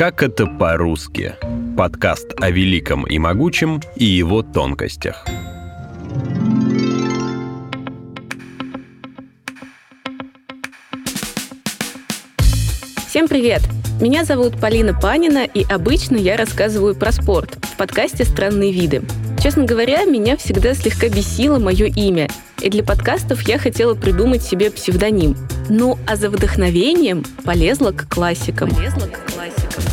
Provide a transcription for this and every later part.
Как это по-русски? Подкаст о великом и могучем и его тонкостях. Всем привет! Меня зовут Полина Панина, и обычно я рассказываю про спорт в подкасте «Странные виды». Честно говоря, меня всегда слегка бесило мое имя, и для подкастов я хотела придумать себе псевдоним. Ну, а за вдохновением полезла к классикам. Полезла к классикам.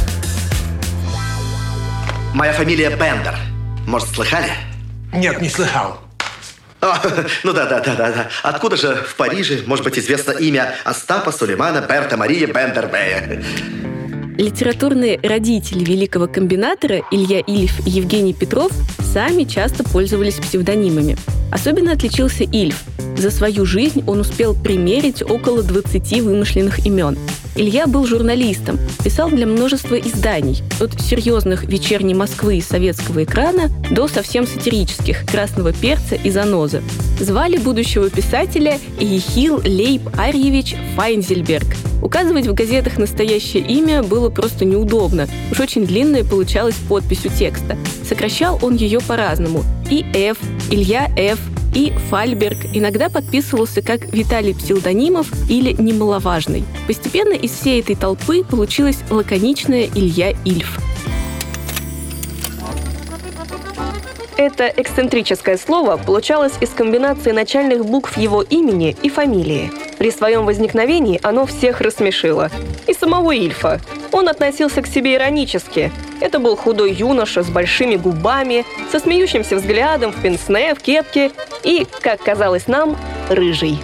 Моя фамилия Бендер. Может, слыхали? Нет, не слыхал. А, ну да, да, да, да, да. Откуда же в Париже может быть известно имя Остапа Сулеймана Берта Мария Бендербея? Литературные родители великого комбинатора Илья Ильф и Евгений Петров сами часто пользовались псевдонимами. Особенно отличился Ильф. За свою жизнь он успел примерить около 20 вымышленных имен. Илья был журналистом, писал для множества изданий, от серьезных «Вечерней Москвы» и советского экрана до совсем сатирических «Красного перца» и «Занозы». Звали будущего писателя Ехил Лейб Арьевич Файнзельберг. Указывать в газетах настоящее имя было просто неудобно. Уж очень длинная получалась подпись у текста. Сокращал он ее по-разному. И Ф, Илья Ф, и Фальберг иногда подписывался как Виталий Псилдонимов или Немаловажный. Постепенно из всей этой толпы получилась лаконичная Илья Ильф. Это эксцентрическое слово получалось из комбинации начальных букв его имени и фамилии. При своем возникновении оно всех рассмешило. И самого Ильфа. Он относился к себе иронически. Это был худой юноша с большими губами, со смеющимся взглядом, в пенсне, в кепке и, как казалось нам, рыжий.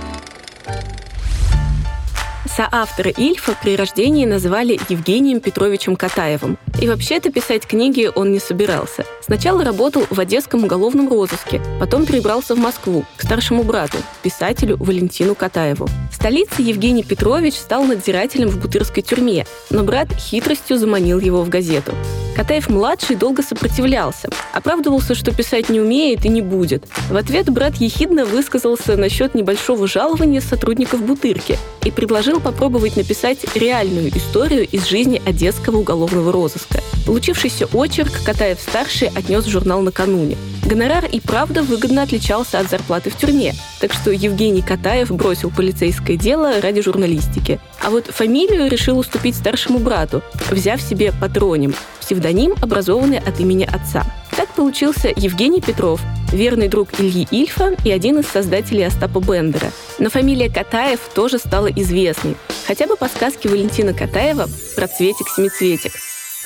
Соавтора Ильфа при рождении назвали Евгением Петровичем Катаевым. И вообще-то писать книги он не собирался. Сначала работал в Одесском уголовном розыске, потом перебрался в Москву к старшему брату, писателю Валентину Катаеву. В столице Евгений Петрович стал надзирателем в Бутырской тюрьме, но брат хитростью заманил его в газету. Катаев-младший долго сопротивлялся, оправдывался, что писать не умеет и не будет. В ответ брат ехидно высказался насчет небольшого жалования сотрудников Бутырки и предложил попробовать написать реальную историю из жизни Одесского уголовного розыска. Получившийся очерк Катаев-старший отнес в журнал накануне. Гонорар и правда выгодно отличался от зарплаты в тюрьме, так что Евгений Катаев бросил полицейское дело ради журналистики. А вот фамилию решил уступить старшему брату, взяв себе патроним, псевдоним, образованный от имени отца. Так получился Евгений Петров, верный друг Ильи Ильфа и один из создателей Остапа Бендера. Но фамилия Катаев тоже стала известной, хотя бы по сказке Валентина Катаева про цветик-семицветик.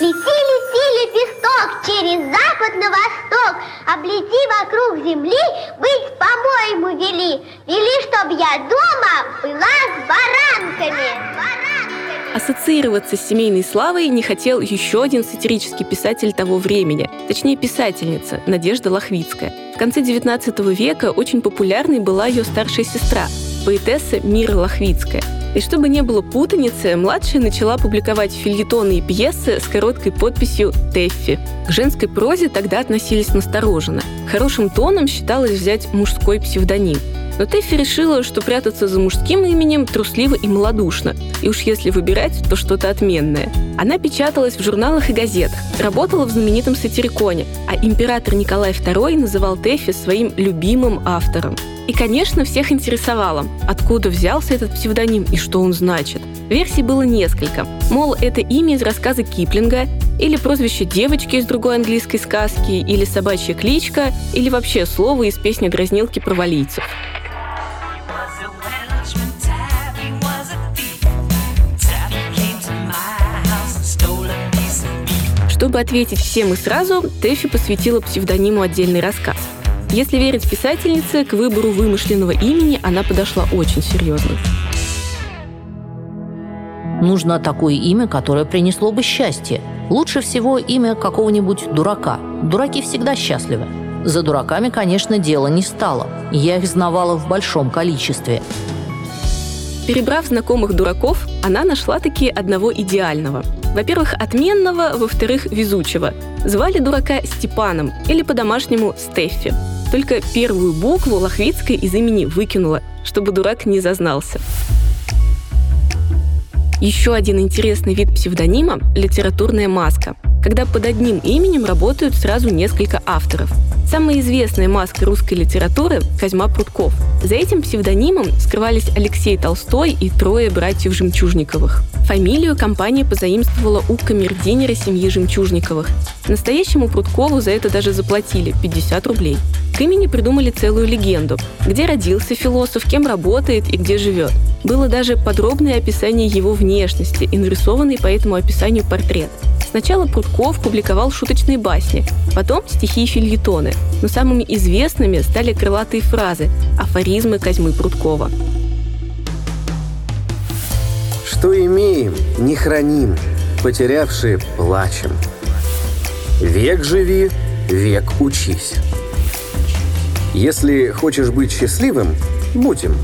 Лети, лети, лепесток, через запад на восток, Облети вокруг земли, быть, по-моему, вели. Вели, чтоб я дома была с баранками. Ассоциироваться с семейной славой не хотел еще один сатирический писатель того времени, точнее писательница Надежда Лохвицкая. В конце XIX века очень популярной была ее старшая сестра, поэтесса Мира Лохвицкая. И чтобы не было путаницы, младшая начала публиковать фильетоны и пьесы с короткой подписью «Тэффи». К женской прозе тогда относились настороженно. Хорошим тоном считалось взять мужской псевдоним. Но Тэффи решила, что прятаться за мужским именем трусливо и малодушно. И уж если выбирать, то что-то отменное. Она печаталась в журналах и газетах, работала в знаменитом сатириконе, а император Николай II называл Тэффи своим любимым автором. И, конечно, всех интересовало, откуда взялся этот псевдоним и что он значит. Версий было несколько. Мол, это имя из рассказа Киплинга, или прозвище девочки из другой английской сказки, или собачья кличка, или вообще слово из песни дразнилки про валийцев. Чтобы ответить всем и сразу, Тэфи посвятила псевдониму отдельный рассказ. Если верить писательнице, к выбору вымышленного имени она подошла очень серьезно. Нужно такое имя, которое принесло бы счастье. Лучше всего имя какого-нибудь дурака. Дураки всегда счастливы. За дураками, конечно, дело не стало. Я их знавала в большом количестве. Перебрав знакомых дураков, она нашла таки одного идеального. Во-первых, отменного, во-вторых, везучего. Звали дурака Степаном или по-домашнему Стеффи. Только первую букву Лохвицкая из имени выкинула, чтобы дурак не зазнался. Еще один интересный вид псевдонима – литературная маска, когда под одним именем работают сразу несколько авторов. Самая известная маска русской литературы – Козьма Прутков. За этим псевдонимом скрывались Алексей Толстой и трое братьев Жемчужниковых. Фамилию компания позаимствовала у камердинера семьи Жемчужниковых. Настоящему Прудкову за это даже заплатили – 50 рублей. К имени придумали целую легенду. Где родился философ, кем работает и где живет. Было даже подробное описание его внешности и нарисованный по этому описанию портрет. Сначала Прудков публиковал шуточные басни, потом стихи и фильетоны. Но самыми известными стали крылатые фразы, афоризмы Козьмы Прудкова. Что имеем, не храним, потерявшие плачем. Век живи, век учись. Если хочешь быть счастливым, будь им.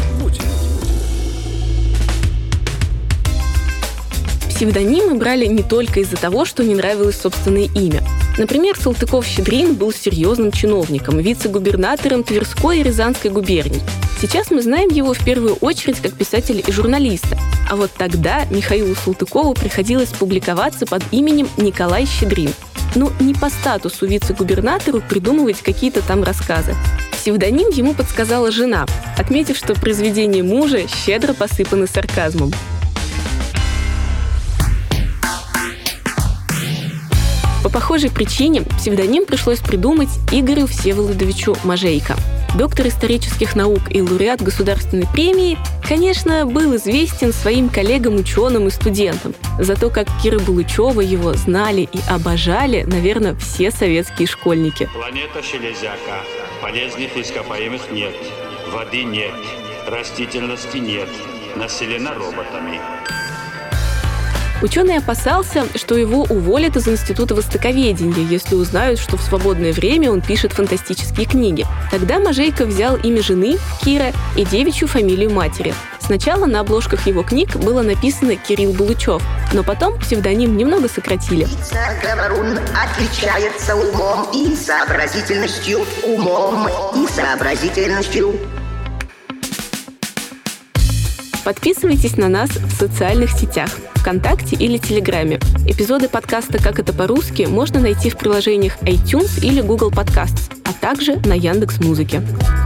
Псевдонимы брали не только из-за того, что не нравилось собственное имя. Например, Салтыков-Щедрин был серьезным чиновником, вице-губернатором Тверской и Рязанской губерний. Сейчас мы знаем его в первую очередь как писателя и журналиста. А вот тогда Михаилу Салтыкову приходилось публиковаться под именем Николай Щедрин. Ну, не по статусу вице-губернатору придумывать какие-то там рассказы. Псевдоним ему подсказала жена, отметив, что произведения мужа щедро посыпаны сарказмом. Похожей причине псевдоним пришлось придумать Игорю Всеволодовичу Мажейко. Доктор исторических наук и лауреат государственной премии, конечно, был известен своим коллегам-ученым и студентам. За то, как Кира Булычева его знали и обожали, наверное, все советские школьники. Планета Железяка. Полезных ископаемых нет. Воды нет. Растительности нет. Населена роботами. Ученый опасался, что его уволят из Института востоковедения, если узнают, что в свободное время он пишет фантастические книги. Тогда Мажейко взял имя жены, Кира, и девичью фамилию матери. Сначала на обложках его книг было написано Кирилл Булычев, но потом псевдоним немного сократили. Говорун отличается умом и сообразительностью, умом и сообразительностью. Подписывайтесь на нас в социальных сетях ВКонтакте или Телеграме. Эпизоды подкаста «Как это по-русски» можно найти в приложениях iTunes или Google Podcasts, а также на Яндекс.Музыке. Музыке.